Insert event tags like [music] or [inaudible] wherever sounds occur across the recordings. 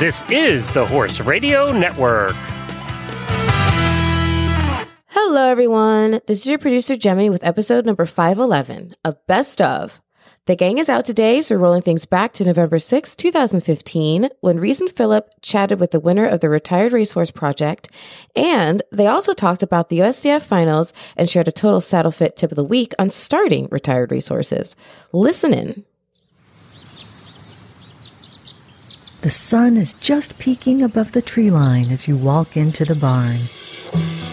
This is the Horse Radio Network. Hello, everyone. This is your producer, Jemmy, with episode number 511 of Best of. The gang is out today, so we're rolling things back to November 6, 2015, when Reese and Philip chatted with the winner of the Retired Racehorse Project, and they also talked about the USDF finals and shared a total saddle fit tip of the week on starting retired racehorses. Listen in. The sun is just peeking above the tree line as you walk into the barn.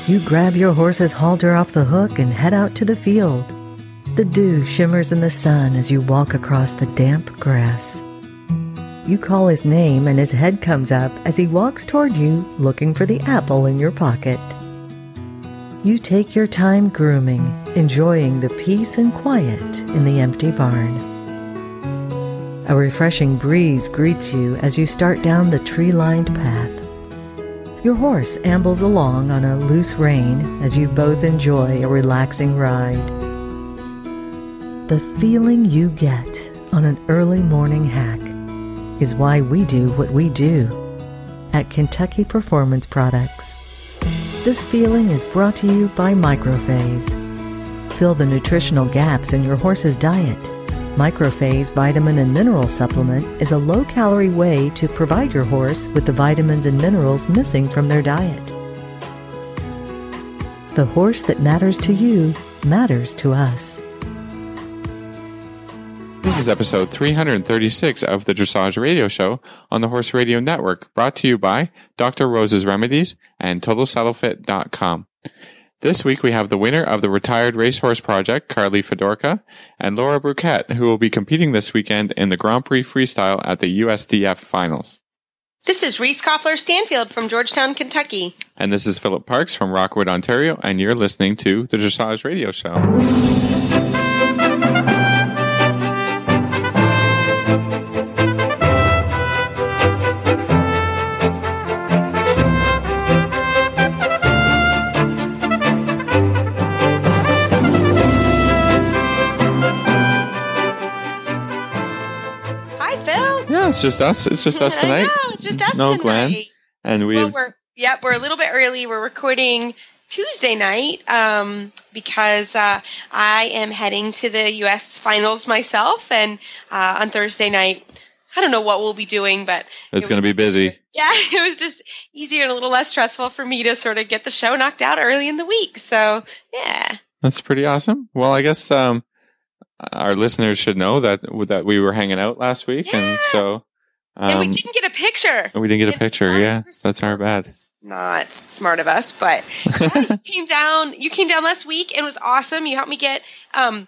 You grab your horse's halter off the hook and head out to the field. The dew shimmers in the sun as you walk across the damp grass. You call his name and his head comes up as he walks toward you looking for the apple in your pocket. You take your time grooming, enjoying the peace and quiet in the empty barn. A refreshing breeze greets you as you start down the tree lined path. Your horse ambles along on a loose rein as you both enjoy a relaxing ride. The feeling you get on an early morning hack is why we do what we do at Kentucky Performance Products. This feeling is brought to you by Microphase. Fill the nutritional gaps in your horse's diet Microphase Vitamin and Mineral Supplement is a low calorie way to provide your horse with the vitamins and minerals missing from their diet. The horse that matters to you matters to us. This is episode 336 of the Dressage Radio Show on the Horse Radio Network, brought to you by Dr. Rose's Remedies and TotalSaddleFit.com. This week we have the winner of the Retired Racehorse Project, Carleigh Fedorka, and Laura Burket, who will be competing this weekend in the Grand Prix Freestyle at the USDF Finals. This is Reese Koffler Stanfield from Georgetown, Kentucky. And this is Philip Parks from Rockwood, Ontario, and you're listening to the Dressage Radio Show. It's just us. It's just us [laughs] tonight. know, it's just us no tonight. Glenn. And we Well, we're yep, we're a little bit early. We're recording Tuesday night um, because uh, I am heading to the U.S. finals myself, and uh, on Thursday night, I don't know what we'll be doing, but it's going to be busy. [laughs] Yeah, it was just easier and a little less stressful for me to sort of get the show knocked out early in the week. So yeah, That's pretty awesome. Well, I guess um, our listeners should know that that we were hanging out last week, and so um, and we didn't get a picture. we didn't get a picture. Yeah, that's our bad. Not smart of us, but yeah, [laughs] you came down. You came down last week and it was awesome. You helped me get um,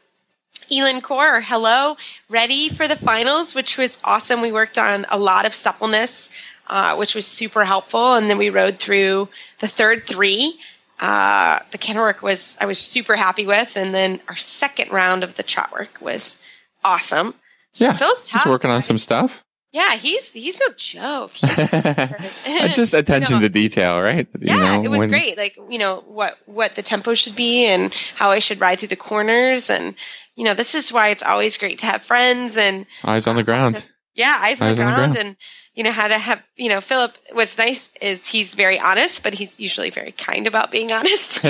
Elin Core or Hello ready for the finals, which was awesome. We worked on a lot of suppleness, uh, which was super helpful, and then we rode through the third three. Uh, the canter work was I was super happy with, and then our second round of the trot work was awesome. So Yeah, Phil's Just tough. working on some stuff. Yeah, he's he's no joke. He's- [laughs] [laughs] just [laughs] attention You know, to detail, right? You yeah, know, it was when- great. Like you know what what the tempo should be and how I should ride through the corners, and you know this is why it's always great to have friends and Eyes on the um, ground. yeah, eyes, Eyes on on the the ground, ground. and you know how to have you know Philip. What's nice is he's very honest, but he's usually very kind about being honest.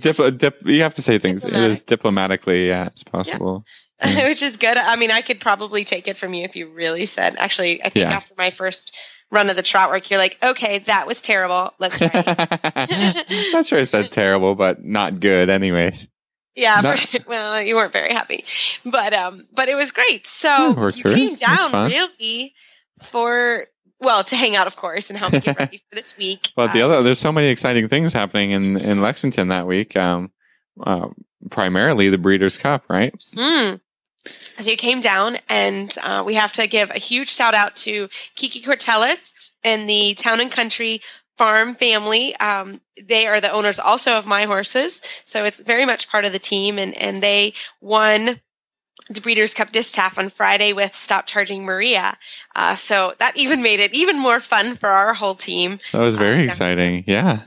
Dip, dip, you have to say things Diplomatic. as diplomatically yeah, as possible. [laughs] which is good. I mean, I could probably take it from you if you really said. Actually, I think Yeah. after my first run of the trot work, you're like, okay, that was terrible. Let's try. it." [laughs] Not sure I said [laughs] terrible, but not good, anyways. Yeah, for, well, you weren't very happy, but um, but it was great. So worked you came down really for well to hang out, of course, and help me get ready for this week. But the Uh, other, there's so many exciting things happening in, in Lexington that week. Um, uh, primarily the Breeders' Cup, right? Hmm. So you came down, and uh, we have to give a huge shout out to Kiki Courtelis and the Town and Country Farm family. Um, they are the owners also of my horses, so it's very much part of the team, and and they won the Breeders' Cup Distaff on Friday with Stop Charging Maria. Uh, so that even made it even more fun for our whole team. That was very Uh, exciting. Yeah.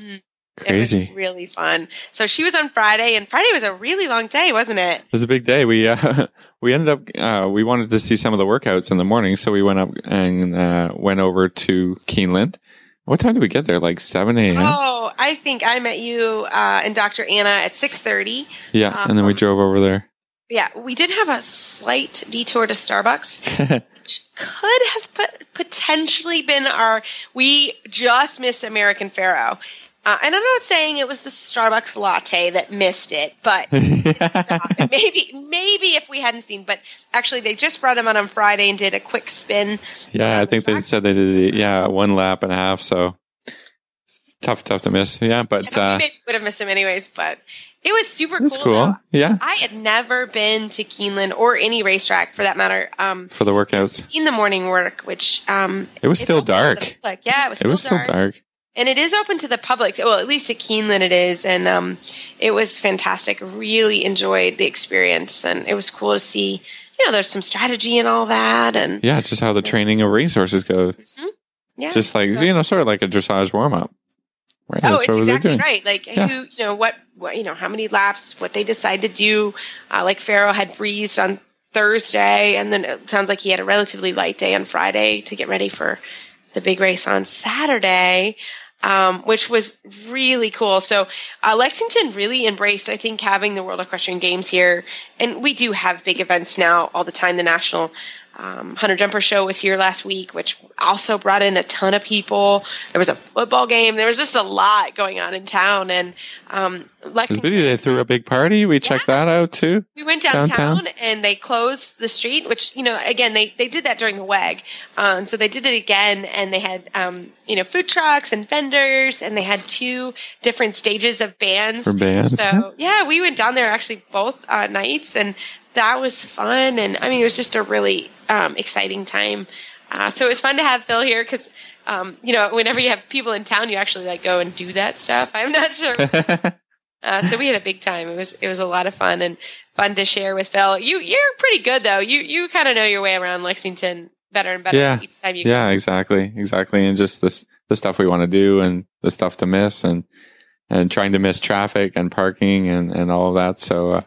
Crazy. It was really fun. So she was on Friday, and Friday was a really long day, wasn't it? It was a big day. We uh, [laughs] we ended up uh, we wanted to see some of the workouts in the morning, so we went up and uh, went over to Keeneland. What time did we get there? Like seven a.m. Oh, I think I met you uh, and Dr. Anna at six thirty. yeah, and then we um, drove over there. Yeah, we did have a slight detour to Starbucks, [laughs] which could have pot- potentially been our. We just missed American Pharoah. Uh, and I'm not saying it was the Starbucks latte that missed it, but [laughs] maybe maybe if we hadn't seen, but actually they just brought him out on Friday and did a quick spin. yeah, I think they said they did. Yeah, one lap and a half. So it's tough, tough to miss. Yeah, but I uh, maybe would have missed him anyways, but it was super cool. cool. though. Yeah, I had never been to Keeneland or any racetrack for that matter. Um, for the workouts, seen the morning work, which um, it was it's still open to the dark. public. Yeah, it was It still was still dark. And it is open to the public. Well, at least at Keeneland it is, and um, it was fantastic. Really enjoyed the experience, and it was cool to see. You know, there's some strategy and all that, and Yeah, just how the training of racehorses goes. yeah, Just like so- you know, sort of like a dressage warm up. Right. Oh, That's it's exactly right. Like Yeah. who, you know, what, what, you know, how many laps, what they decide to do. Uh, like Pharoah had breezed on Thursday, and then it sounds like he had a relatively light day on Friday to get ready for the big race on Saturday, um, which was really cool. So uh, Lexington really embraced, I think, having the World Equestrian Games here, and we do have big events now all the time. The National um, Hunter Jumper Show was here last week, which also brought in a ton of people. There was a football game. There was just a lot going on in town, and um, Lexington. they threw a big party. We checked that out too. We went downtown, Downtown? and they closed the street, which you know, again, they they did that during the WEG, uh, and so they did it again, and they had um, you know food trucks and vendors, and they had two different stages of bands. For bands. So yeah, we went down there actually both uh, nights, and that was fun, and I mean, it was just a really um, exciting time. Uh, so it was fun to have Phil here because. Um, you know, whenever you have people in town, you actually like go and do that stuff. I'm not [laughs] sure [laughs] uh, so we had a big time. It was it was a lot of fun and fun to share with Phil. You you're pretty good though. You you kind of know your way around Lexington better and better Yeah. each time you. yeah, exactly, exactly, and just this the stuff we want to do and the stuff to miss and and trying to miss traffic and parking and and all of that. So uh,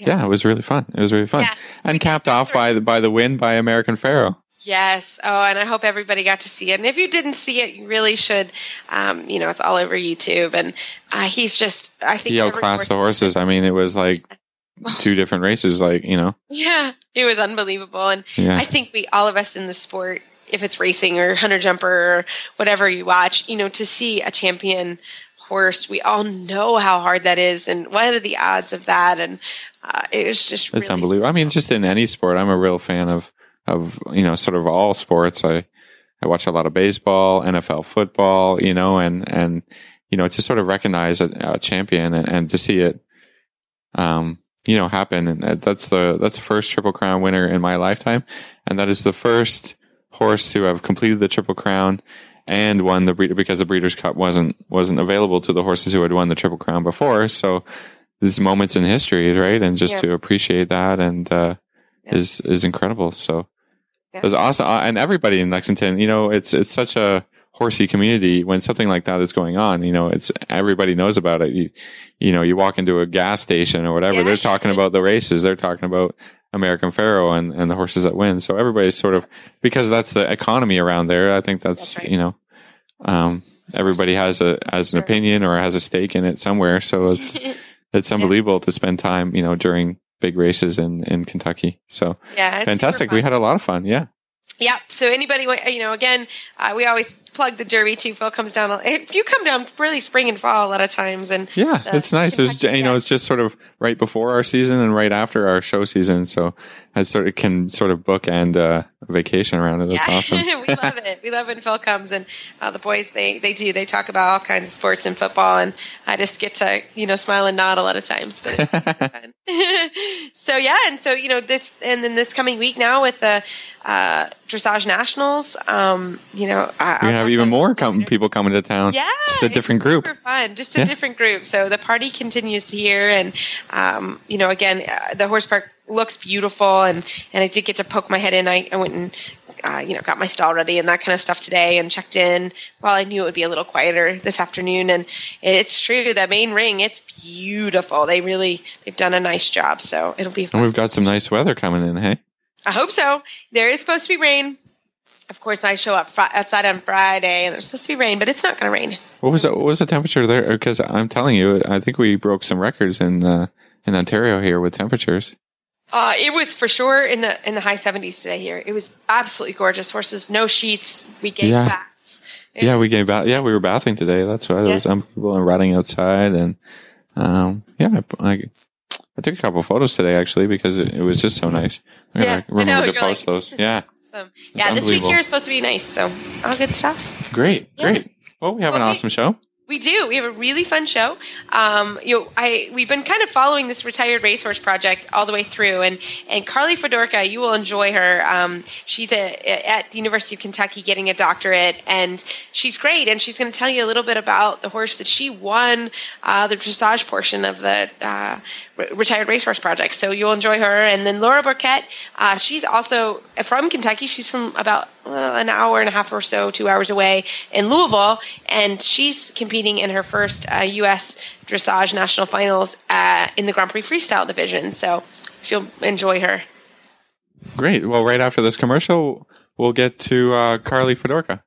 yeah. it was really fun. It was really fun, Yeah. and capped off by the by the win by American Pharoah. Yes. Oh, and I hope everybody got to see it. And if you didn't see it, you really should. Um, you know, it's all over YouTube, and uh, he's just. I think He outclassed the horses. I mean, it was like [laughs] two different races. Like you know, Yeah, it was unbelievable, and yeah, I think we all of us in the sport, if it's racing or hunter jumper or whatever you watch, you know, to see a champion horse, we all know how hard that is, and what are the odds of that? And uh, it was just it's really unbelievable. I mean, just in any sport, I'm a real fan of of you know sort of all sports. I I watch a lot of baseball, NFL football, you know, and and you know to sort of recognize a, a champion and, and to see it, um, you know, happen. And that's the that's the first Triple Crown winner in my lifetime, and that is the first horse to have completed the Triple Crown and won the breeder because the Breeders' Cup wasn't wasn't available to the horses who had won the Triple Crown before. So these moments in history, right? And just Yeah. to appreciate that and uh, Yeah. is is incredible. So Yeah. it was awesome, Uh, and everybody in Lexington, you know, it's it's such a horsey community when something like that is going on. You know, it's everybody knows about it. You you know, you walk into a gas station or whatever, Yeah. they're talking about the races. They're talking about American Pharoah and, and the horses that win. So everybody's sort of because that's the economy around there. I think that's, That's right. you know, um, everybody has a has an opinion or has a stake in it somewhere. So it's [laughs] it's unbelievable to spend time, you know, during big races in in Kentucky. So yeah, fantastic. We had a lot of fun. Yeah. Yeah. So anybody, you know, again, uh, we always plug the Derby too. Phil comes down. eh, You come down really spring and fall a lot of times, and Yeah, the it's nice. It was, Kentucky you know, it's just sort of right before our season and right after our show season. So I sort of can sort of bookend uh, a vacation around it. That's yeah, awesome. [laughs] we love it. We love when Phil comes, and uh, the boys they they do. They talk about all kinds of sports and football, and I just get to you know smile and nod a lot of times. But it's fun. [laughs] so yeah, and so you know this, and then this coming week now with the uh, dressage nationals. Um, you know, I, we have even more com- people coming to town. Yeah, just a different group. Super fun, just a Yeah. different group. So the party continues here, and um, you know, again, uh, the horse park looks beautiful, and and I did get to poke my head in. I, I went and uh, you know got my stall ready and that kind of stuff today, and checked in. While I knew it would be a little quieter this afternoon, and it's true the main ring, it's beautiful. They really they've done a nice job, so it'll be And we've got some nice weather coming in, hey? I hope so. There is supposed to be rain. Of course, I show up fr- outside on Friday, and there's supposed to be rain, but it's not going to rain. What was the, what was the temperature there? Because I'm telling you, I think we broke some records in uh, in Ontario here with temperatures. Uh, it was for sure in the in the high 70s today here. It was absolutely gorgeous. Horses, no sheets. We gave Yeah. baths. It yeah, we gave bath. Yeah, we were bathing today. That's why there was some people riding outside, and um, yeah, I, I, I took a couple photos today actually because it, it was just so nice. I Yeah, gotta I remember know, to post like, those. Yeah, awesome. Yeah, this week here is supposed to be nice. So all good stuff. great, Yeah. great. Well, we have an Well, we- awesome show. We do. We have a really fun show. Um, you know, I we've been kind of following this retired racehorse project all the way through, and and Carleigh Fedorka, you will enjoy her. Um, she's a, at the University of Kentucky getting a doctorate, and she's great. And she's going to tell you a little bit about the horse that she won uh, the dressage portion of the uh, retired racehorse project. So you'll enjoy her. And then Laura Burket, uh, she's also from Kentucky. She's from about well, an hour and a half or so, two hours away in Louisville, and she's competing in her first uh, U.S. dressage national finals uh, in the Grand Prix freestyle division. So she'll enjoy her. Great. Well, right after this commercial, we'll get to uh, Carleigh Fedorka.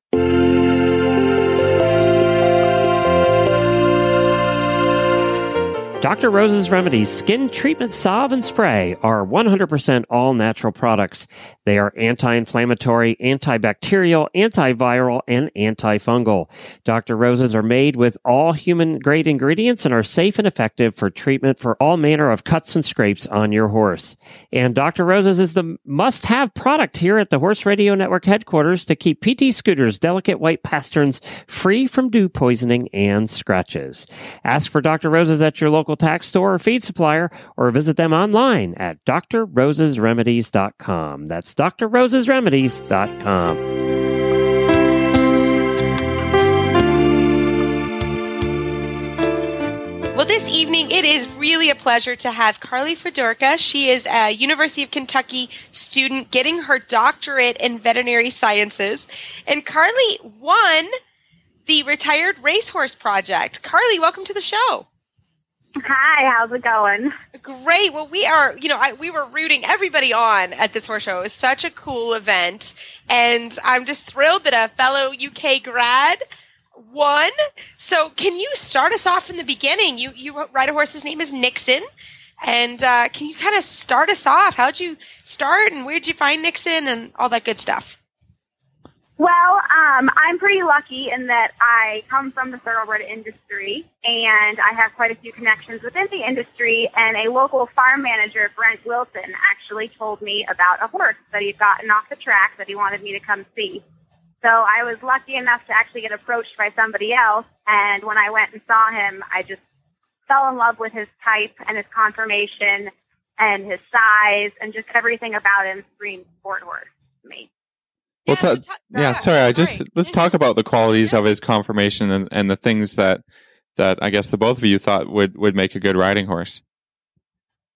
Dr. Rose's Remedies Skin Treatment Salve and Spray are 100% all natural products. They are anti inflammatory, antibacterial, antiviral, and antifungal. Dr. Rose's are made with all human grade ingredients and are safe and effective for treatment for all manner of cuts and scrapes on your horse. And Dr. Rose's is the must have product here at the Horse Radio Network headquarters to keep PT Scooter's delicate white pasterns free from dew poisoning and scratches. Ask for Dr. Rose's at your local tack store or feed supplier or visit them online at drrosesremedies.com. That's drrosesremedies.com. Well, this evening it is really a pleasure to have Carleigh Fedorka. She is a University of Kentucky student getting her doctorate in veterinary sciences. And Carleigh won the Retired Racehorse Project. Carleigh, welcome to the show. Hi, how's it going? Great. Well, we are, you know, I, we were rooting everybody on at this horse show. It was such a cool event. And I'm just thrilled that a fellow UK grad won. So, can you start us off from the beginning? You, you ride a horse, his name is Nixon. And uh, can you kind of start us off? How'd you start and where'd you find Nixon and all that good stuff? Well, um, I'm pretty lucky in that I come from the thoroughbred industry and I have quite a few connections within the industry. And a local farm manager, Brent Wilson, actually told me about a horse that he'd gotten off the track that he wanted me to come see. So I was lucky enough to actually get approached by somebody else. And when I went and saw him, I just fell in love with his type and his conformation and his size and just everything about him screamed sport horse to me. Well, Yeah, ta- ta- yeah, sorry. I just let's talk about the qualities of his conformation and, and the things that that I guess the both of you thought would would make a good riding horse.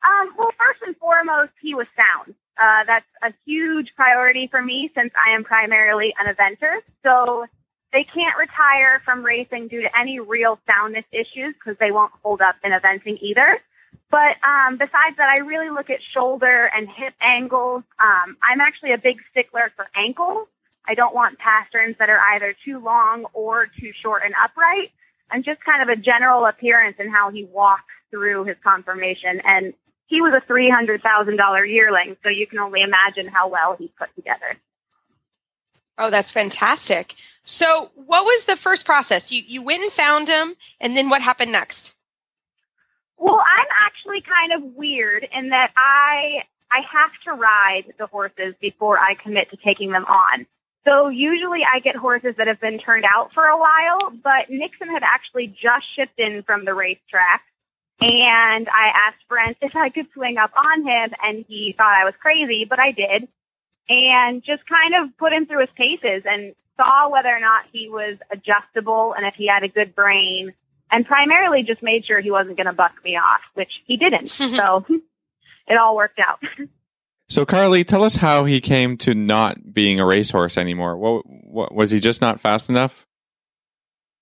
Um, well, first and foremost, he was sound. Uh, that's a huge priority for me since I am primarily an eventer. So they can't retire from racing due to any real soundness issues because they won't hold up in eventing either. But um, besides that, I really look at shoulder and hip angles. Um, I'm actually a big stickler for ankles. I don't want pasterns that are either too long or too short and upright, and just kind of a general appearance and how he walks through his conformation. And he was a three hundred thousand dollar yearling, so you can only imagine how well he's put together. Oh, that's fantastic. So, what was the first process? You you went and found him, and then what happened next? Well, I'm actually kind of weird in that I I have to ride the horses before I commit to taking them on. So usually I get horses that have been turned out for a while, but Nixon had actually just shipped in from the racetrack. And I asked Brent if I could swing up on him, and he thought I was crazy, but I did. and just kind of put him through his paces and saw whether or not he was adjustable and if he had a good brain and primarily just made sure he wasn't going to buck me off, which he didn't. [laughs] so it all worked out. So, Carleigh, tell us how he came to not being a racehorse anymore. What, what was he just not fast enough?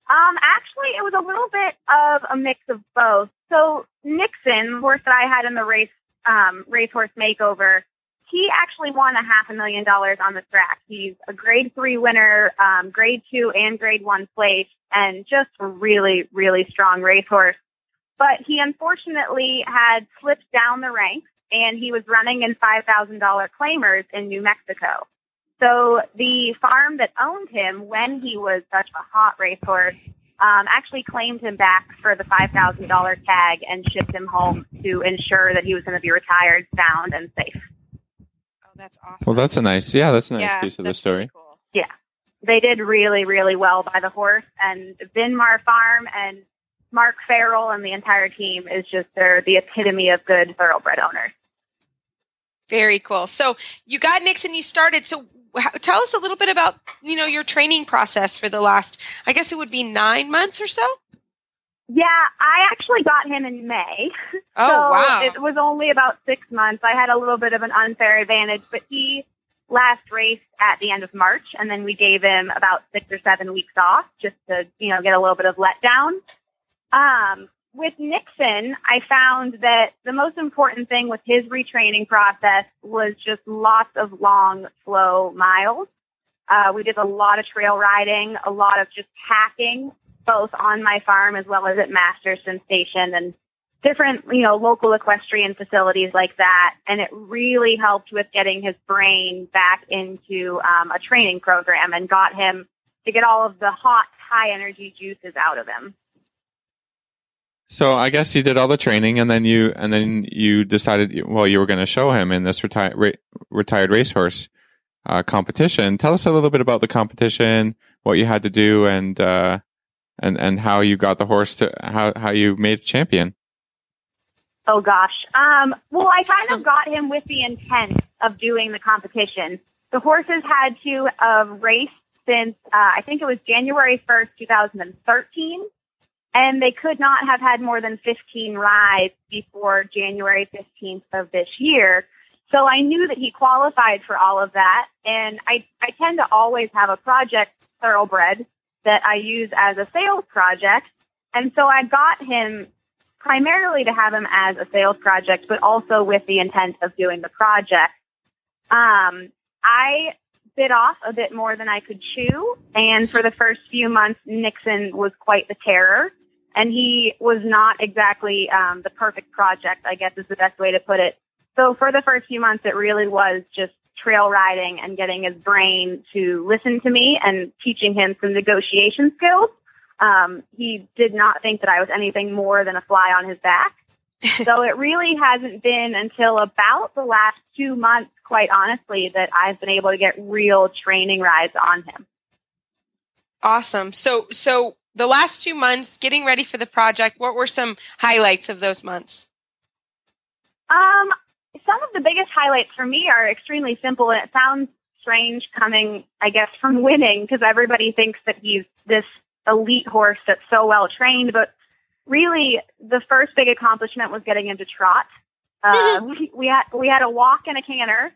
Um, actually, it was a little bit of a mix of both. So Nixon, the horse that I had in the race um, racehorse makeover, he actually won a half a million dollars on the track. He's a grade three winner, um, grade two and grade one place, and just a really, really strong racehorse. But he unfortunately had slipped down the ranks and he was running in $5,000 claimers in New Mexico. So the farm that owned him when he was such a hot racehorse um, actually claimed him back for the $5,000 tag and shipped him home to ensure that he was going to be retired, sound, and safe. That's awesome. Well, that's a nice, yeah, that's a nice yeah, piece of the story. really cool. Yeah. They did really, really well by the horse. And Vinmar Farm and Mark Farrell and the entire team is just, they're the epitome of good thoroughbred owners. Very cool. So you got Nixon, you started. So how, tell us a little bit about you know your training process for the last, I guess it would be nine months or so. Yeah, I actually got him in May. Oh so wow! It was only about six months. I had a little bit of an unfair advantage, but he last raced at the end of March, and then we gave him about six or seven weeks off just to, you know, get a little bit of letdown. Um, with Nixon, I found that the most important thing with his retraining process was just lots of long, slow miles. Uh, we did a lot of trail riding, a lot of just hacking, both on my farm as well as at Masterson Station and different, you know, local equestrian facilities like that. And it really helped with getting his brain back into um, a training program and got him to get all of the hot, high energy juices out of him. So I guess you did all the training, and then you and then you decided well you were going to show him in this retired ra- retired racehorse uh, competition. Tell us a little bit about the competition, what you had to do, and uh, and and how you got the horse to how how you made champion. Oh gosh. Um, well, I kind of got him with the intent of doing the competition. The horses had to have raced since uh, I think it was January first, two thousand and thirteen and they could not have had more than 15 rides before January 15th of this year. So I knew that he qualified for all of that. And I, I tend to always have a project thoroughbred that I use as a sales project. And so I got him primarily to have him as a sales project, but also with the intent of doing the project. Um, I bit off a bit more than I could chew. And for the first few months, Nixon was quite the terror and he was not exactly um, the perfect project, I guess is the best way to put it. So for the first few months, it really was just trail riding and getting his brain to listen to me and teaching him some negotiation skills. Um, he did not think that I was anything more than a fly on his back. [laughs] so it really hasn't been until about the last two months, quite honestly, that I've been able to get real training rides on him. Awesome. So, so the last two months getting ready for the project, what were some highlights of those months? Um, some of the biggest highlights for me are extremely simple, and it sounds strange coming, I guess, from [laughs] winning because everybody thinks that he's this elite horse that's so well trained. But really, the first big accomplishment was getting him to trot. [laughs] Uh, we, we had we had a walk and a canter,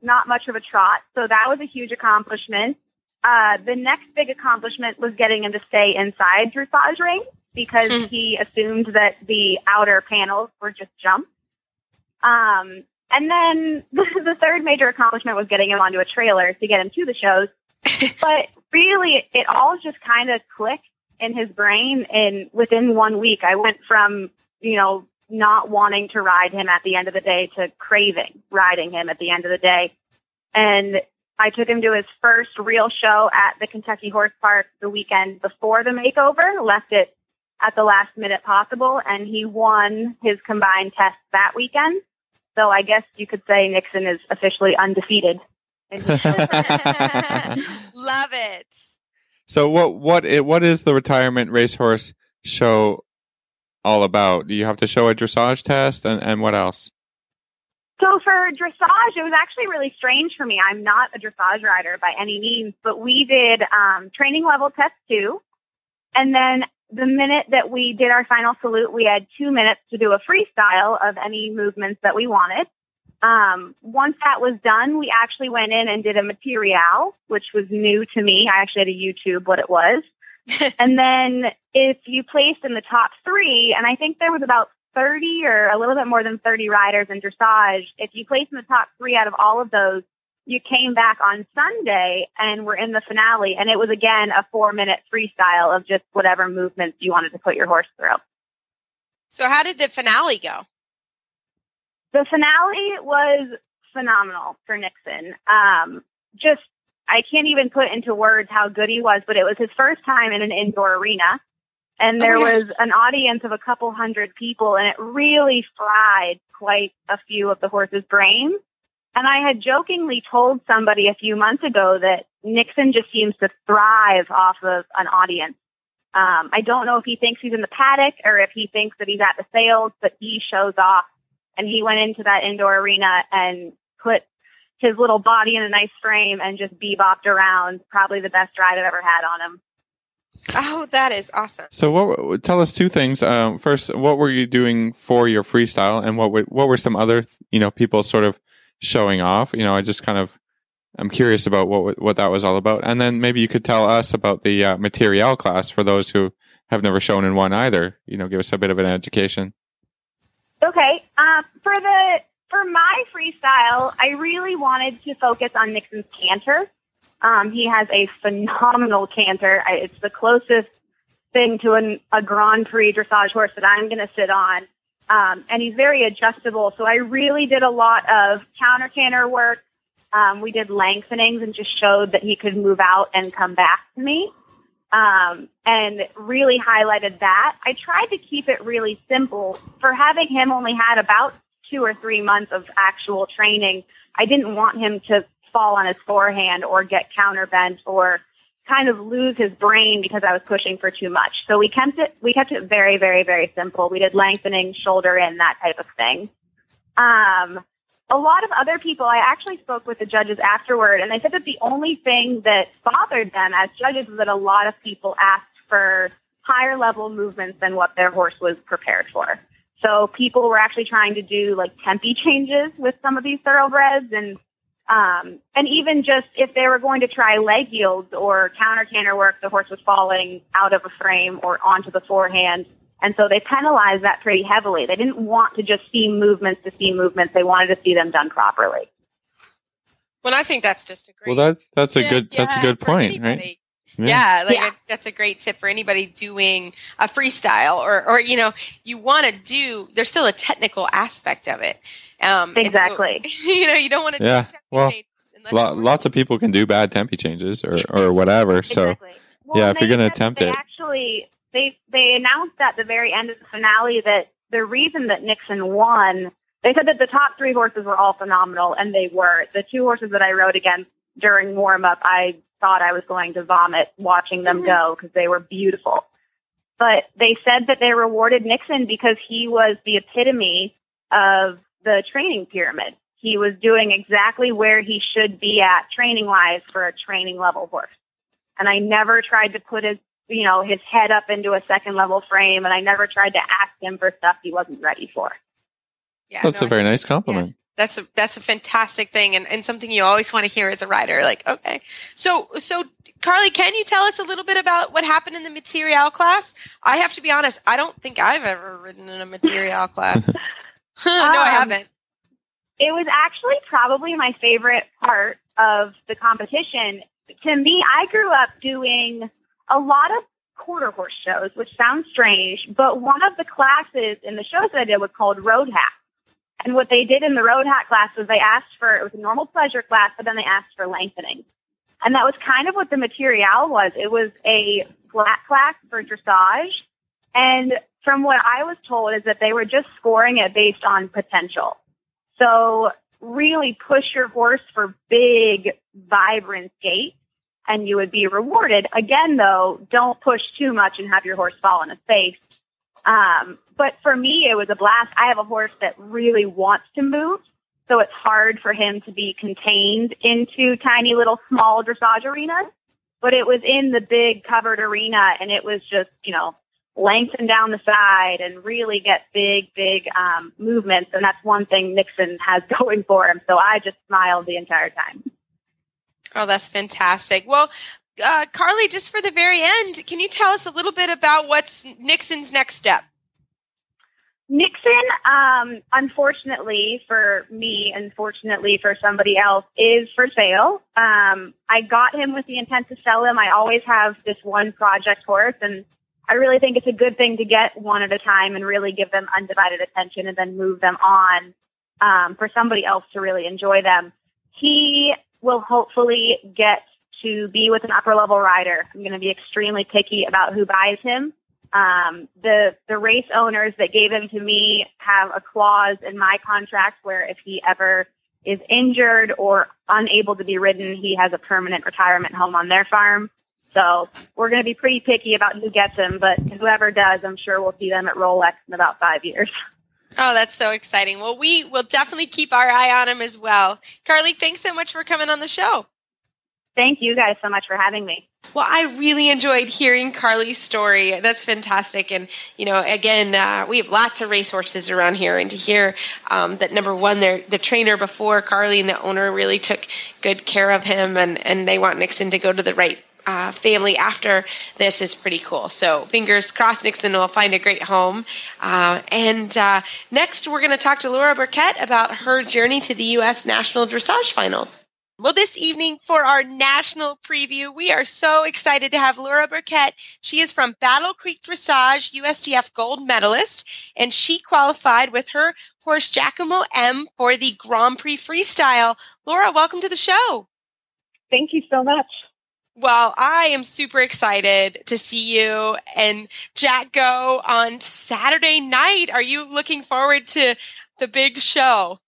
not much of a trot, so that was a huge accomplishment. Uh, the next big accomplishment was getting him to stay inside dressage ring because Hmm. he assumed that the outer panels were just jumps. Um, and then [laughs] the third major accomplishment was getting him onto a trailer to get him to the shows. [laughs] but really, it all just kind of clicked in his brain. And within one week, I went from, you know, not wanting to ride him at the end of the day to craving riding him at the end of the day. And I took him to his first real show at the Kentucky Horse Park the weekend before the makeover, left it at the last minute possible, and he won his combined test that weekend. So I guess you could say Nixon is officially undefeated. [laughs] Love it. So what what i- what is the retirement racehorse show all about? Do you have to show a dressage test and, and what else? So So for dressage, it was actually really strange for me. I'm not a dressage rider by any means, but we did um, training level test two. And then the minute that we did our final salute, we had two minutes to do a freestyle of any movements that we wanted. Um, once that was done, we actually went in and did a material, which was new to me. I actually had a YouTube what it was. [laughs] and then if you placed in the top three, and I think there was about 30 or a little bit more than 30 riders in dressage, if you placed in the top three out of all of those, you came back on Sunday and were in the finale. And it was again a four minute freestyle of just whatever movements you wanted to put your horse through. So, how did the finale go? The finale was phenomenal for Nixon. Um, just, I can't even put into words how good he was, but it was his first time in an indoor arena. And there Oh, was an audience of a couple hundred people, and it really fried quite a few of the horse's brains. And I had jokingly told somebody a few months ago that Nixon just seems to thrive off of an audience. Um, I don't know if he thinks he's in the paddock or if he thinks that he's at the sales, but he shows off. And he went into that indoor arena and put his little body in a nice frame and just bebopped around. Probably the best ride I've ever had on him. Oh, that is awesome. So, what? Tell us two things. Um, first, what were you doing for your freestyle, and what were, what were some other you know people sort of showing off? You know, I just kind of I'm curious about what what that was all about, and then maybe you could tell us about the uh, material class for those who have never shown in one either. You know, give us a bit of an education. Okay. Um, for the for my freestyle, I really wanted to focus on Nixon's canter. Um, he has a phenomenal canter. I, it's the closest thing to an, a Grand Prix dressage horse that I'm going to sit on. Um, and he's very adjustable. So I really did a lot of counter canter work. Um, we did lengthenings and just showed that he could move out and come back to me. Um, and really highlighted that. I tried to keep it really simple. For having him only had about two or three months of actual training, I didn't want him to fall on his forehand or get counterbent or kind of lose his brain because I was pushing for too much. So we kept it we kept it very, very, very simple. We did lengthening, shoulder in, that type of thing. Um, a lot of other people, I actually spoke with the judges afterward, and they said that the only thing that bothered them as judges was that a lot of people asked for higher level movements than what their horse was prepared for. So people were actually trying to do like tempi changes with some of these thoroughbreds, and um, and even just if they were going to try leg yields or counter canter work, the horse was falling out of a frame or onto the forehand. And so they penalized that pretty heavily. They didn't want to just see movements to see movements. They wanted to see them done properly. Well, I think that's just a great. Well, that that's a tip, good that's a good for point, right? anybody. Yeah, like Yeah. A, that's a great tip for anybody doing a freestyle, or or you know, you want to do. There's still a technical aspect of it. Um, and so, Exactly. [laughs] you know, you don't want to. Yeah, do tempo well, changes unless Lo- lots of people can do bad tempi changes or or whatever. So exactly. yeah, if you're gonna said attempt they it. actually they they announced at the very end of the finale that the reason that Nixon won, they said that the top three horses were all phenomenal, and they were. The two horses that I rode against during warm up, I thought I was going to vomit watching them [laughs] go because they were beautiful. But they said that they rewarded Nixon because he was the epitome of the training pyramid. He was doing exactly where he should be at training wise for a training level horse. And I never tried to put his, you know, his head up into a second level frame and I never tried to ask him for stuff he wasn't ready for. yeah, that's no, a very nice compliment. That's a that's a fantastic thing and, and something you always want to hear as a rider. Like, okay. So so Carleigh, can you tell us a little bit about what happened in the material class? I have to be honest, I don't think I've ever ridden in a material [laughs] class. [laughs] no, I Um, haven't. It was actually probably my favorite part of the competition. To me, I grew up doing a lot of quarter horse shows, which sounds strange, but one of the classes in the shows that I did was called Road Hack. And what they did in the Road Hack class was they asked for, it was a normal pleasure class, but then they asked for lengthening. And that was kind of what the material was. It was a flat class for dressage. And from what I was told is that they were just scoring it based on potential. So really push your horse for big, vibrant gait and you would be rewarded. Again, though, don't push too much and have your horse fall in a face. Um, but for me, it was a blast. I have a horse that really wants to move. So it's hard for him to be contained into tiny little small dressage arenas. But it was in the big covered arena and it was just, you know, lengthen down the side and really get big, big um, movements. And that's one thing Nixon has [laughs] going for him. So I just smiled the entire time. Oh, that's fantastic. Well, uh, Carleigh, just for the very end, can you tell us a little bit about what's Nixon's next step? Nixon, um, unfortunately for me, unfortunately for somebody else, is for sale. Um, I got him with the intent to sell him. I always have this one project horse, and I really think it's a good thing to get one at a time and really give them undivided attention and then move them on um, for somebody else to really enjoy them. He will hopefully get to be with an upper level rider. I'm going to be extremely picky about who buys him. Um, the the race owners that gave him to me have a clause in my contract where if he ever is injured or unable to be ridden, he has a permanent retirement home on their farm. So we're going to be pretty picky about who gets him, but whoever does, I'm sure we'll see them at Rolex in about five years. [laughs] Oh, that's so exciting. Well, we will definitely keep our eye on him as well. Carleigh, thanks so much for coming on the show. Thank you guys so much for having me. Well, I really enjoyed hearing Carleigh's story. That's fantastic. And, you know, again, uh, we have lots of racehorses around here. And to hear um, that, number one, the trainer before Carleigh and the owner really took good care of him, and, and they want Nixon to go to the right uh, family after this is pretty cool. So fingers crossed Nixon will find a great home. Uh, and uh, next, we're going to talk to Laura Burket about her journey to the U.S. National Dressage Finals. Well, this evening for our national preview, we are so excited to have Laura Burket. She is from Battle Creek Dressage, USDF gold medalist, and she qualified with her horse Giacomo M for the Grand Prix Freestyle. Laura, welcome to the show. Thank you so much. Well, I am super excited to see you and Jack go on Saturday night. Are you looking forward to the big show?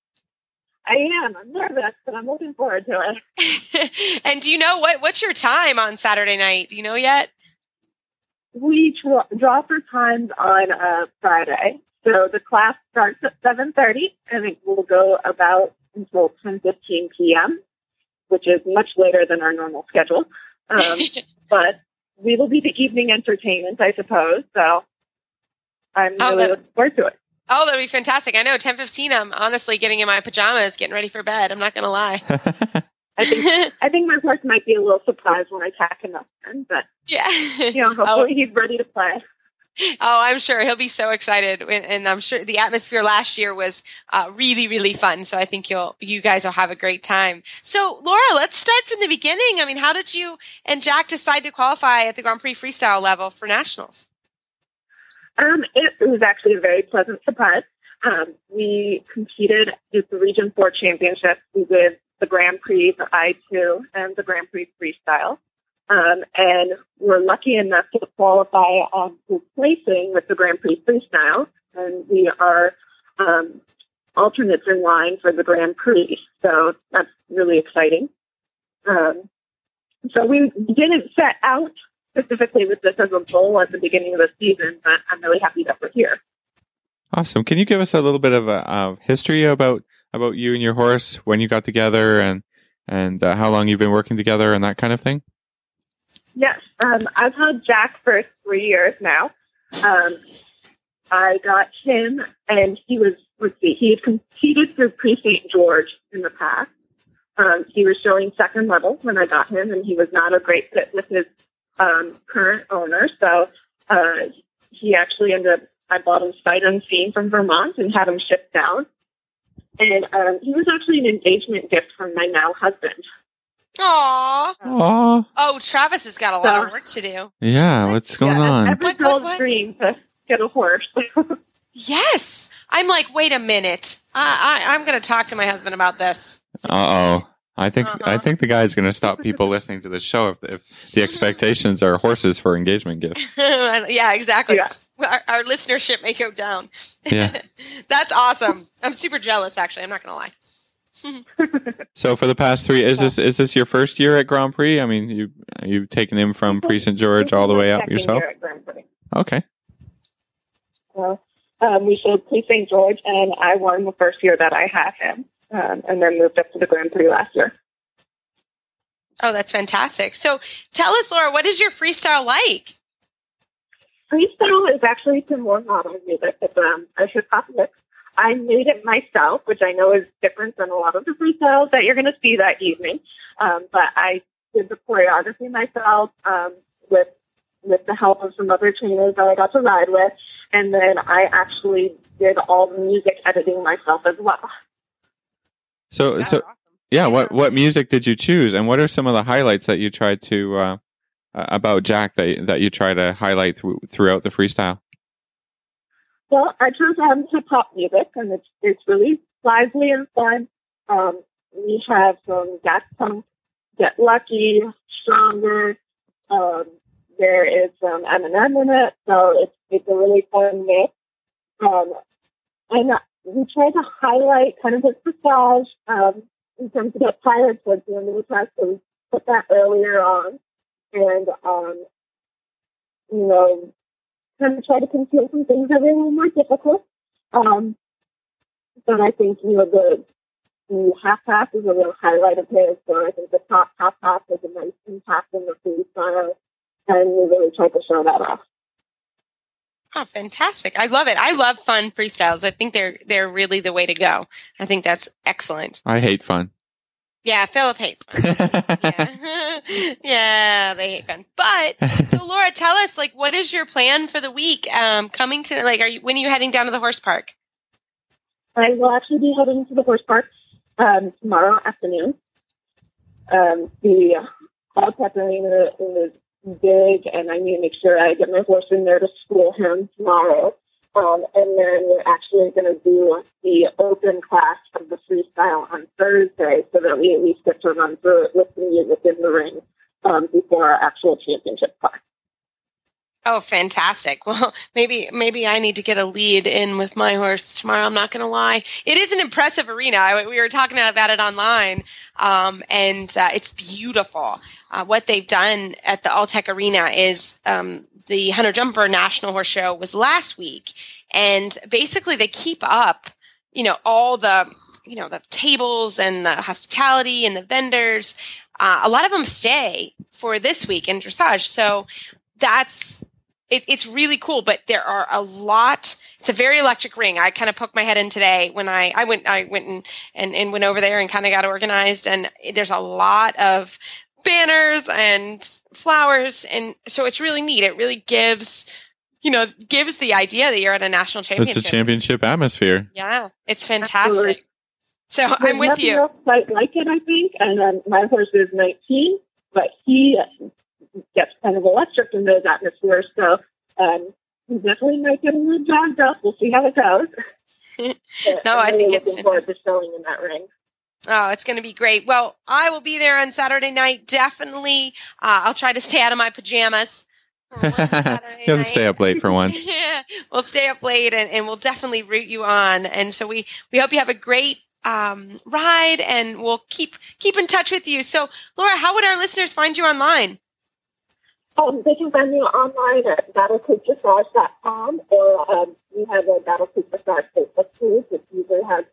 I am. I'm nervous, but I'm looking forward to it. [laughs] and do you know what what's your time on Saturday night? Do you know yet? We draw, draw for times on uh, Friday. So the class starts at 7.30 and it will go about until 10.15 p.m., which is much later than our normal schedule. Um, [laughs] but we will be the evening entertainment, I suppose. So I'm oh, really that, looking forward to it. Oh, that'd be fantastic. I know 10:15 I'm honestly getting in my pajamas, getting ready for bed. I'm not going to lie. [laughs] I think [laughs] I think my horse might be a little surprised when I tack him up then, but yeah, you know, hopefully oh. he's ready to play. Oh, I'm sure he'll be so excited, and I'm sure the atmosphere last year was uh, really, really fun. So I think you'll, you guys will have a great time. So, Laura, let's start from the beginning. I mean, how did you and Jack decide to qualify at the Grand Prix freestyle level for nationals? Um, it, was actually a very pleasant surprise. Um, we competed at the Region 4 Championship. We did the Grand Prix, the I2, and the Grand Prix Freestyle. Um, and we're lucky enough to qualify on placing with the Grand Prix Freestyle. And we are um, alternates in line for the Grand Prix. So that's really exciting. Um, so we didn't set out specifically with this as a goal at the beginning of the season, but I'm really happy that we're here. Awesome. Can you give us a little bit of a uh, history about about you and your horse, when you got together, and and uh, how long you've been working together, and that kind of thing? Yes, um, I've had Jack for three years now. Um, I got him, and he was let's see, he had competed through Prix St. George in the past. Um, he was showing second level when I got him, and he was not a great fit with his um, current owner. So uh, he actually ended up, I bought him sight unseen from Vermont and had him shipped down. And um, he was actually an engagement gift from my now husband. Aww. Aww. Oh, Travis has got a lot so, of work to do. Yeah, what's going yeah, on? Every girl's dream to get a horse. [laughs] yes. I'm like, wait a minute. I, I, I'm going to talk to my husband about this. Uh oh. I think uh-huh. I think the guy's going to stop people listening to the show if, if the expectations are horses for engagement gifts. [laughs] yeah, exactly. Yeah. Our, our, listenership may go down. Yeah, [laughs] that's awesome. I'm super jealous. Actually, I'm not going to lie. So for the past three, is this is this your first year at Grand Prix? I mean, you you've taken him from Prix St George all the way up yourself. Okay. Well, um, we showed Prix St George, and I won the first year that I had him. um, and then moved up to the Grand Prix last year. Oh, that's fantastic. So tell us, Laura, what is your freestyle like? Freestyle is actually some more modern music. It's um, a hip hop mix. I made it myself, which I know is different than a lot of the freestyles that you're going to see that evening. Um, but I did the choreography myself um, with with the help of some other trainers that I got to ride with, and then I actually did all the music editing myself as well. So, That's so awesome. yeah, what what music did you choose, and what are some of the highlights that you tried to uh, uh, about Jack that that you try to highlight through, throughout the freestyle? Well, I chose um, hip hop music, and it's it's really lively and fun. Um, we have some Daft Punk, Get Lucky, Stronger. Um, there is some Eminem in it, so it's it's a really fun mix. Um, and uh, we try to highlight kind of his passage um, in terms of the piaffe towards the end of the track, so we put that earlier on, and um, you know, kind of try to conceal some things that are a little more difficult. Um, but I think, you know, the, the half pass is a real highlight of his. So I think the top half pass has a nice impact in the freestyle. And we really tried to show that off. Oh, fantastic. I love it. I love fun freestyles. I think they're they're really the way to go. I think that's excellent. I hate fun. Yeah, Philip hates [laughs] fun. yeah. [laughs] yeah, they hate fun. But so [laughs] Laura, tell us like what is your plan for the week? Um coming to like are you when are you heading down to the horse park? I will actually be heading to the horse park um, tomorrow afternoon. Um, the Alltech Arena is big, and I need to make sure I get my horse in there to school him tomorrow. Um, and then we're actually going to do the open class of the freestyle on Thursday so that we at least get to run through it with the music in the ring um, before our actual championship class. Oh, fantastic. [laughs] Well, maybe maybe I need to get a lead in with my horse tomorrow. I'm not going to lie. It is an impressive arena. I, we were talking about it online, um, and uh, it's beautiful. Uh, what they've done at the Alltech Arena is um, the Hunter Jumper National Horse Show was last week, and basically they keep up, you know, all the you know the tables and the hospitality and the vendors. Uh, a lot of them stay for this week in dressage. So that's it, it's really cool, but there are a lot. It's a very electric ring. I kind of poked my head in today when I, I went, I went and, and, and went over there and kind of got organized. And there's a lot of banners and flowers. And so it's really neat. It really gives, you know, gives the idea that you're at a national championship. It's a championship atmosphere. Yeah, it's fantastic. Absolutely. So There's I'm with nothing you. else quite like it, I think. And then my horse is 19, but he gets kind of electric in those atmospheres. So um, he definitely might get a little jogged up. We'll see how it goes. [laughs] No, I I'm think really it's looking forward to showing in that ring. Oh, it's going to be great. Well, I will be there on Saturday night. Definitely. Uh, I'll try to stay out of my pajamas. for one Saturday you have to stay up late for once. yeah, [laughs] we'll stay up late and, and we'll definitely root you on. And so we, we hope you have a great um, ride and we'll keep keep in touch with you. So, Laura, how would our listeners find you online? Um, they can find me online at battlecreekdressage.com or um, we have a Battle Creek Dressage Facebook page which usually has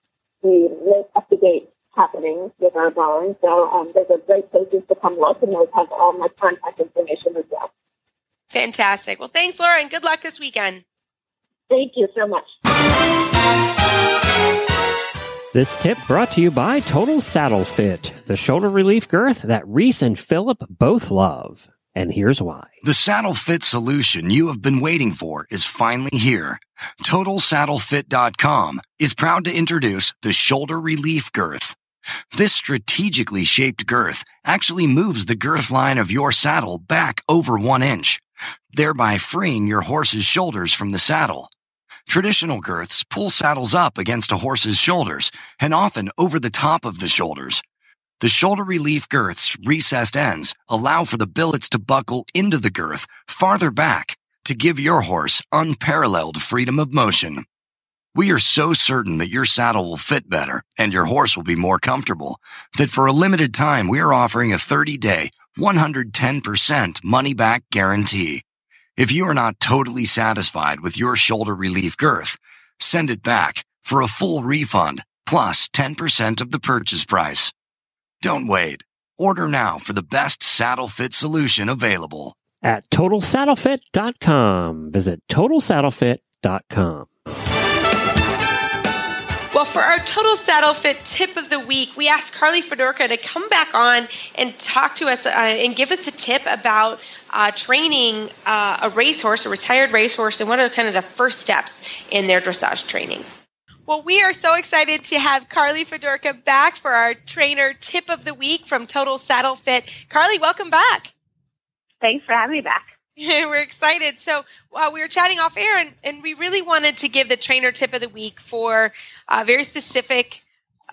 the most up-to-date happenings with our barn. So um, there's a great places to come look and those have all my contact information as well. Fantastic. Well, thanks, Laura, and good luck this weekend. Thank you so much. This tip brought to you by Total Saddle Fit, the shoulder relief girth that Reese and Philip both love. And here's why. The saddle fit solution you have been waiting for is finally here. TotalSaddleFit.com is proud to introduce the Shoulder Relief Girth. This strategically shaped girth actually moves the girth line of your saddle back over one inch, thereby freeing your horse's shoulders from the saddle. Traditional girths pull saddles up against a horse's shoulders and often over the top of the shoulders. The shoulder relief girth's recessed ends allow for the billets to buckle into the girth farther back to give your horse unparalleled freedom of motion. We are so certain that your saddle will fit better and your horse will be more comfortable that for a limited time we are offering a 30 day, 110% money back guarantee. If you are not totally satisfied with your shoulder relief girth, send it back for a full refund plus 10% of the purchase price. Don't wait. Order now for the best saddle fit solution available. At TotalSaddleFit.com. Visit TotalSaddleFit.com. Well, for our total saddle fit tip of the week, we asked Carleigh Fedorka to come back on and talk to us uh, and give us a tip about uh, training uh, a racehorse, a retired racehorse, and what are kind of the first steps in their dressage training. Well, we are so excited to have Carleigh Fedorka back for our trainer tip of the week from Total Saddle Fit. Carleigh, welcome back. Thanks for having me back. [laughs] We're excited. So uh, we were chatting off air, and, and we really wanted to give the trainer tip of the week for a very specific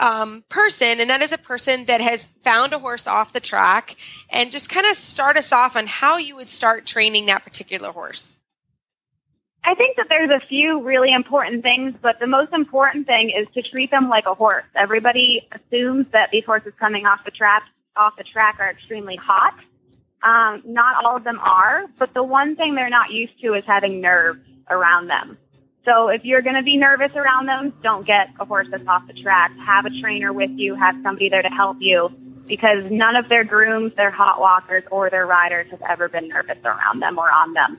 um, person, and that is a person that has found a horse off the track, and just kind of start us off on how you would start training that particular horse. I think that there's a few really important things, but the most important thing is to treat them like a horse. Everybody assumes that these horses coming off the track off the track are extremely hot. Um, not all of them are, but the one thing they're not used to is having nerves around them. So if you're going to be nervous around them, don't get a horse that's off the track. Have a trainer with you. Have somebody there to help you because none of their grooms, their hot walkers, or their riders has ever been nervous around them or on them.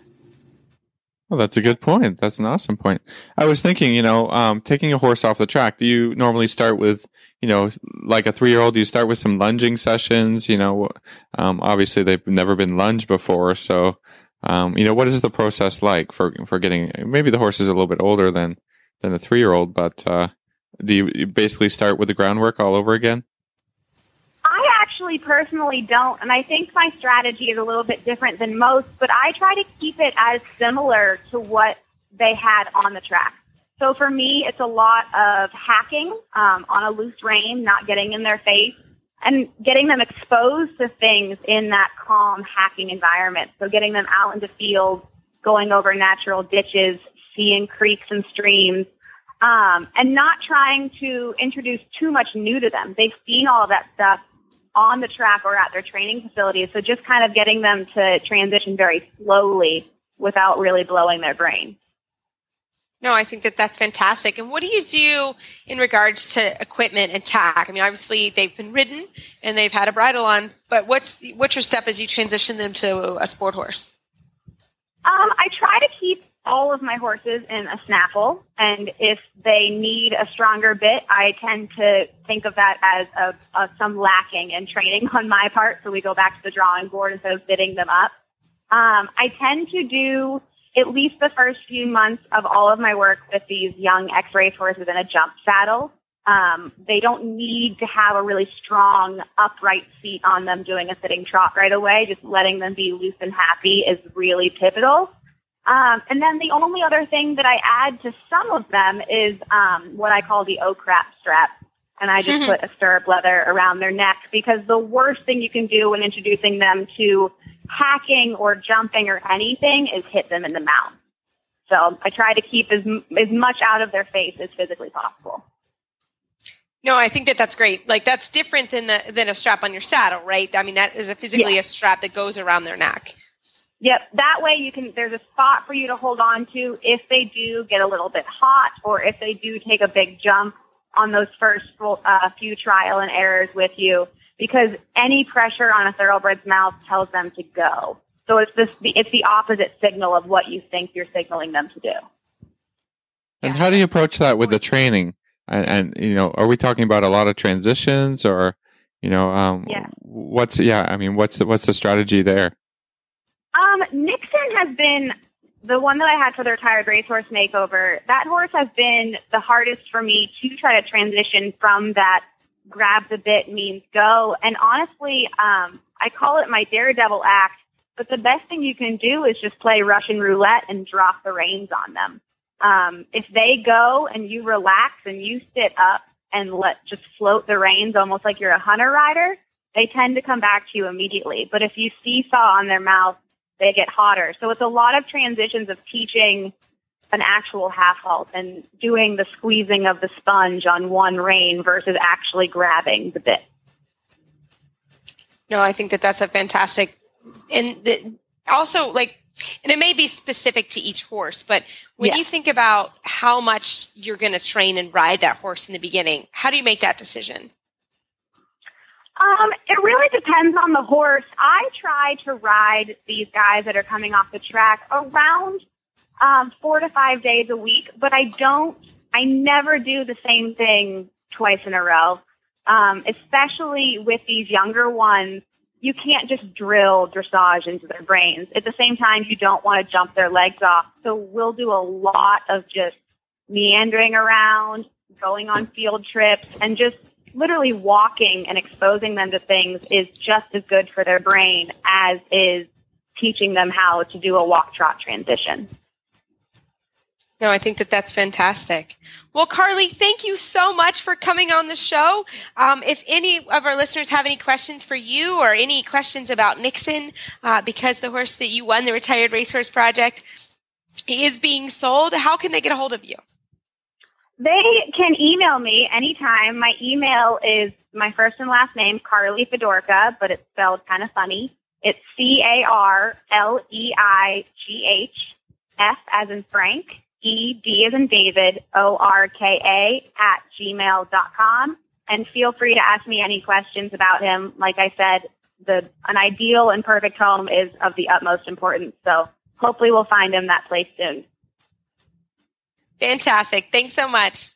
Well, that's a good point. That's an awesome point. I was thinking, you know, um, taking a horse off the track. Do you normally start with, you know, like a three-year-old? Do you start with some lunging sessions? You know, um, obviously they've never been lunged before, so um, you know, what is the process like for for getting? Maybe the horse is a little bit older than than a three-year-old, but uh, do you, you basically start with the groundwork all over again? Actually personally don't, and I think my strategy is a little bit different than most, but I try to keep it as similar to what they had on the track. So for me, it's a lot of hacking um, on a loose rein, not getting in their face, and getting them exposed to things in that calm hacking environment. So getting them out into fields, going over natural ditches, seeing creeks and streams, um, and not trying to introduce too much new to them. They've seen all of that stuff on the track or at their training facilities. So just kind of getting them to transition very slowly without really blowing their brain. No, I think that that's fantastic. And what do you do in regards to equipment and tack? I mean, obviously they've been ridden and they've had a bridle on, but what's what's your step as you transition them to a sport horse? Um, I try to keep all of my horses in a snaffle, and if they need a stronger bit, I tend to think of that as a, a, some lacking in training on my part. So we go back to the drawing board instead of bitting them up. Um, I tend to do at least the first few months of all of my work with these young ex-race horses in a jump saddle. Um, they don't need to have a really strong upright seat on them doing a sitting trot right away. Just letting them be loose and happy is really pivotal. Um, and then the only other thing that I add to some of them is um, what I call the oh crap strap. And I just [laughs] put a stirrup leather around their neck because the worst thing you can do when introducing them to hacking or jumping or anything is hit them in the mouth. So I try to keep as, as much out of their face as physically possible. No, I think that that's great. Like that's different than the, than a strap on your saddle, right? I mean, that is a physically yeah. a strap that goes around their neck. Yep. That way you can, there's a spot for you to hold on to if they do get a little bit hot or if they do take a big jump on those first uh, few trial and errors with you because any pressure on a thoroughbred's mouth tells them to go. So it's this, it's the opposite signal of what you think you're signaling them to do. And how do you approach that with the training? And, and you know, are we talking about a lot of transitions or, you know, um, yeah. what's, yeah, I mean, what's the, what's the strategy there? Um, Nixon has been the one that I had for the retired racehorse makeover. That horse has been the hardest for me to try to transition from that grab the bit means go. And honestly, um, I call it my daredevil act. But the best thing you can do is just play Russian roulette and drop the reins on them. Um, if they go and you relax and you sit up and let just float the reins almost like you're a hunter rider, they tend to come back to you immediately. But if you seesaw on their mouth, they get hotter. So it's a lot of transitions of teaching an actual half halt and doing the squeezing of the sponge on one rein versus actually grabbing the bit. No, I think that that's a fantastic, and the, also like And it may be specific to each horse, but when Yeah. you think about how much you're going to train and ride that horse in the beginning, how do you make that decision? Um, it really depends on the horse. I try to ride these guys that are coming off the track around um, four to five days a week, but I don't, I never do the same thing twice in a row. Um, especially with these younger ones, you can't just drill dressage into their brains. At the same time, you don't want to jump their legs off. So we'll do a lot of just meandering around, going on field trips, and just literally walking and exposing them to things is just as good for their brain as is teaching them how to do a walk trot transition. No, I think that that's fantastic. Well, Carleigh, thank you so much for coming on the show. Um, if any of our listeners have any questions for you or any questions about Nixon, uh, because the horse that you won, the Retired Racehorse Project, is being sold, how can they get a hold of you? They can email me anytime. My email is my first and last name, Carleigh Fedorka, but it's spelled kind of funny. It's C A R L E I G H F as in Frank, E D as in David, O R K A at gmail.com. And feel free to ask me any questions about him. Like I said, the an ideal and perfect home is of the utmost importance. So hopefully we'll find him that place soon. Fantastic. Thanks so much.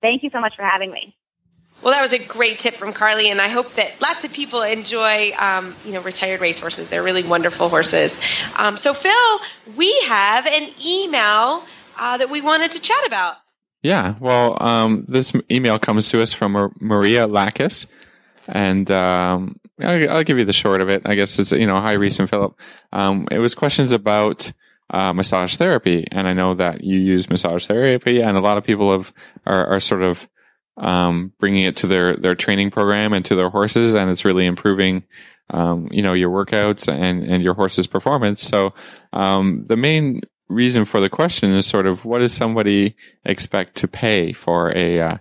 Thank you so much for having me. Well, that was a great tip from Carleigh, and I hope that lots of people enjoy, um, you know, retired racehorses. They're really wonderful horses. Um, so, Phil, we have an email uh, that we wanted to chat about. Yeah, well, um, this email comes to us from Mar- Maria Lakis, and um, I'll, I'll give you the short of it. I guess it's you know, hi Reese and Philip. Um, it was questions about uh, massage therapy, and I know that you use massage therapy, and a lot of people have are, are sort of um, bringing it to their their training program and to their horses, and it's really improving. Um, you know your workouts and and your horse's performance. So um, the main reason for the question is sort of what does somebody expect to pay for a uh,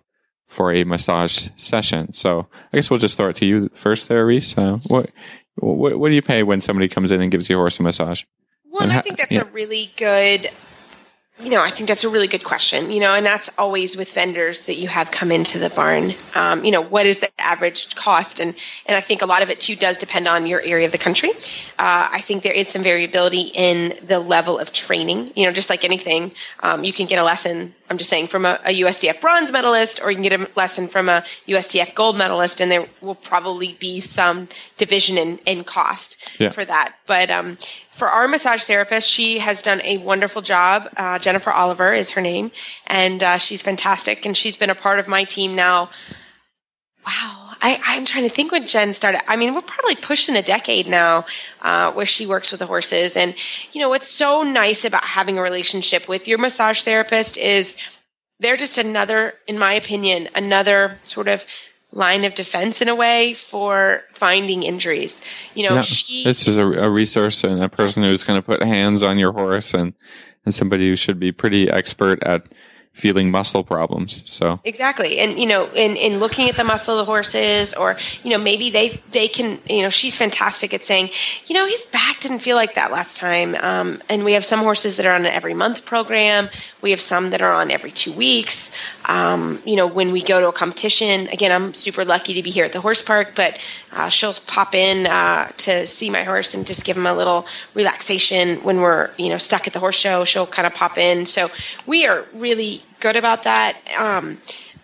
for a massage session? So I guess we'll just throw it to you first, there, Reese. Uh, what, what what do you pay when somebody comes in and gives your horse a massage? Well, And I think that's yeah. a really good, you know, I think that's a really good question, you know, and that's always with vendors that you have come into the barn. Um, you know, what is the average cost? And, and I think a lot of it too does depend on your area of the country. Uh, I think there is some variability in the level of training, you know, just like anything, um, you can get a lesson. I'm just saying from a, a USDF bronze medalist, or you can get a lesson from a USDF gold medalist, and there will probably be some division in, in cost Yeah. for that. But um, for our massage therapist, she has done a wonderful job. Uh, Jennifer Oliver is her name, and uh, she's fantastic. And she's been a part of my team now. Wow, I, I'm trying to think when Jen started. I mean, we're probably pushing a decade now uh, where she works with the horses. And, you know, what's so nice about having a relationship with your massage therapist is they're just another, in my opinion, another sort of line of defense in a way for finding injuries. You know, Yeah. she. This is a, a resource and a person who's going to put hands on your horse and and somebody who should be pretty expert at feeling muscle problems. So Exactly. And you know, in, in looking at the muscle of the horses or, you know, maybe they they can you know, she's fantastic at saying, you know, his back didn't feel like that last time. Um, and we have some horses that are on an every month program. We have some that are on every two weeks. Um, you know, when we go to a competition, again, I'm super lucky to be here at the horse park, but uh, she'll pop in uh, to see my horse and just give him a little relaxation when we're, you know, stuck at the horse show. She'll kind of pop in. So we are really good about that. Um,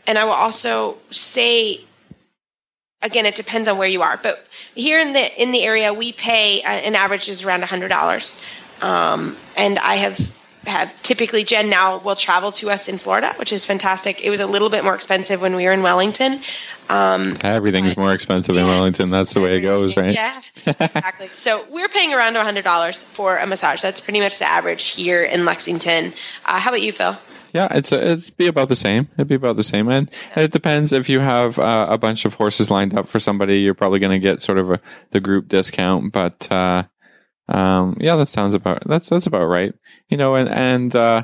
and I will also say, again, it depends on where you are, but here in the in the area, we pay uh, an average is around hundred dollars. Um, and I have have typically Jen now will travel to us in Florida, which is fantastic. It was a little bit more expensive when we were in Wellington. Um, everything's more expensive in Wellington. That's the way it goes, right? yeah, exactly. So we're paying around hundred dollars for a massage. That's pretty much the average here in Lexington. Uh, how about you, Phil? Yeah, it's a, it'd be about the same. It'd be about the same, and, and it depends if you have uh, a bunch of horses lined up for somebody. You're probably going to get sort of a, the group discount, but uh, um, yeah, that sounds about that's that's about right. You know, and and uh,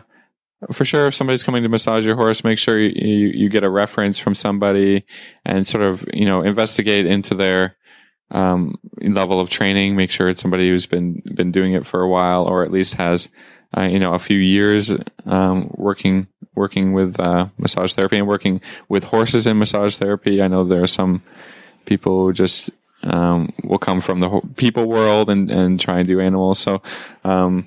for sure, if somebody's coming to massage your horse, make sure you, you you get a reference from somebody and sort of you know investigate into their um, level of training. Make sure it's somebody who's been been doing it for a while, or at least has uh, you know a few years um, working working with uh, massage therapy and working with horses in massage therapy. I know there are some people who just um, will come from the people world and, and try and do animals. So um,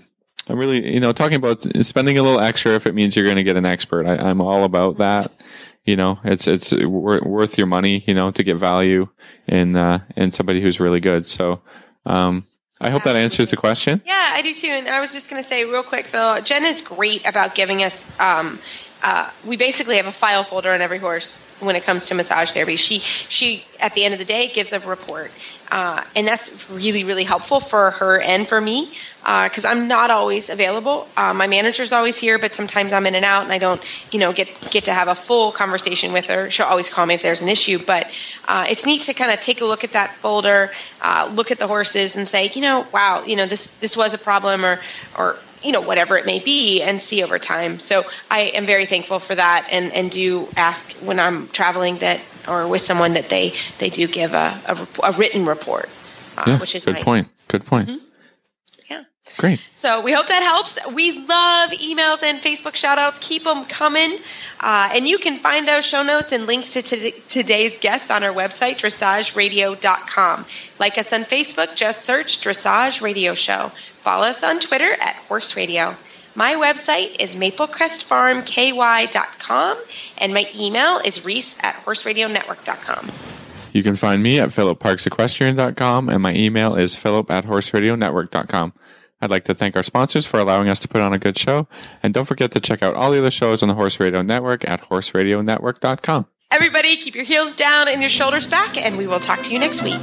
I'm really, you know, talking about spending a little extra if it means you're going to get an expert. I, I'm all about that. You know, it's it's worth your money. You know, to get value in uh, in somebody who's really good. So. Um, I hope that answers the question. Yeah, I do too. And I was just going to say real quick, Phil, Jen is great about giving us. Um, uh, we basically have a file folder on every horse when it comes to massage therapy. She she at the end of the day gives a report, uh, and that's really really helpful for her and for me because uh, I'm not always available. Uh, my manager's always here, but sometimes I'm in and out, and I don't you know get get to have a full conversation with her. She'll always call me if there's an issue, but uh, it's neat to kind of take a look at that folder, look at the horses, and say, you know, wow, you know this this was a problem, or or you know whatever it may be and see over time so i am very thankful for that and and do ask when i'm traveling that or with someone that they they do give a, a, a written report uh, yeah, which is good nice. point. Good point. Mhm. Great. So we hope that helps. We love emails and Facebook shout outs. Keep them coming. Uh, and you can find our show notes and links to t- today's guests on our website, dressageradio.com. Like us on Facebook, just search Dressage Radio Show. Follow us on Twitter at Horse Radio. My website is maplecrestfarmky.com, and my email is reese at horseradionetwork.com. You can find me at philipparksequestrian.com and my email is philip at horseradionetwork.com. I'd like to thank our sponsors for allowing us to put on a good show. And don't forget to check out all the other shows on the Horse Radio Network at horseradionetwork.com. Everybody, keep your heels down and your shoulders back, and we will talk to you next week.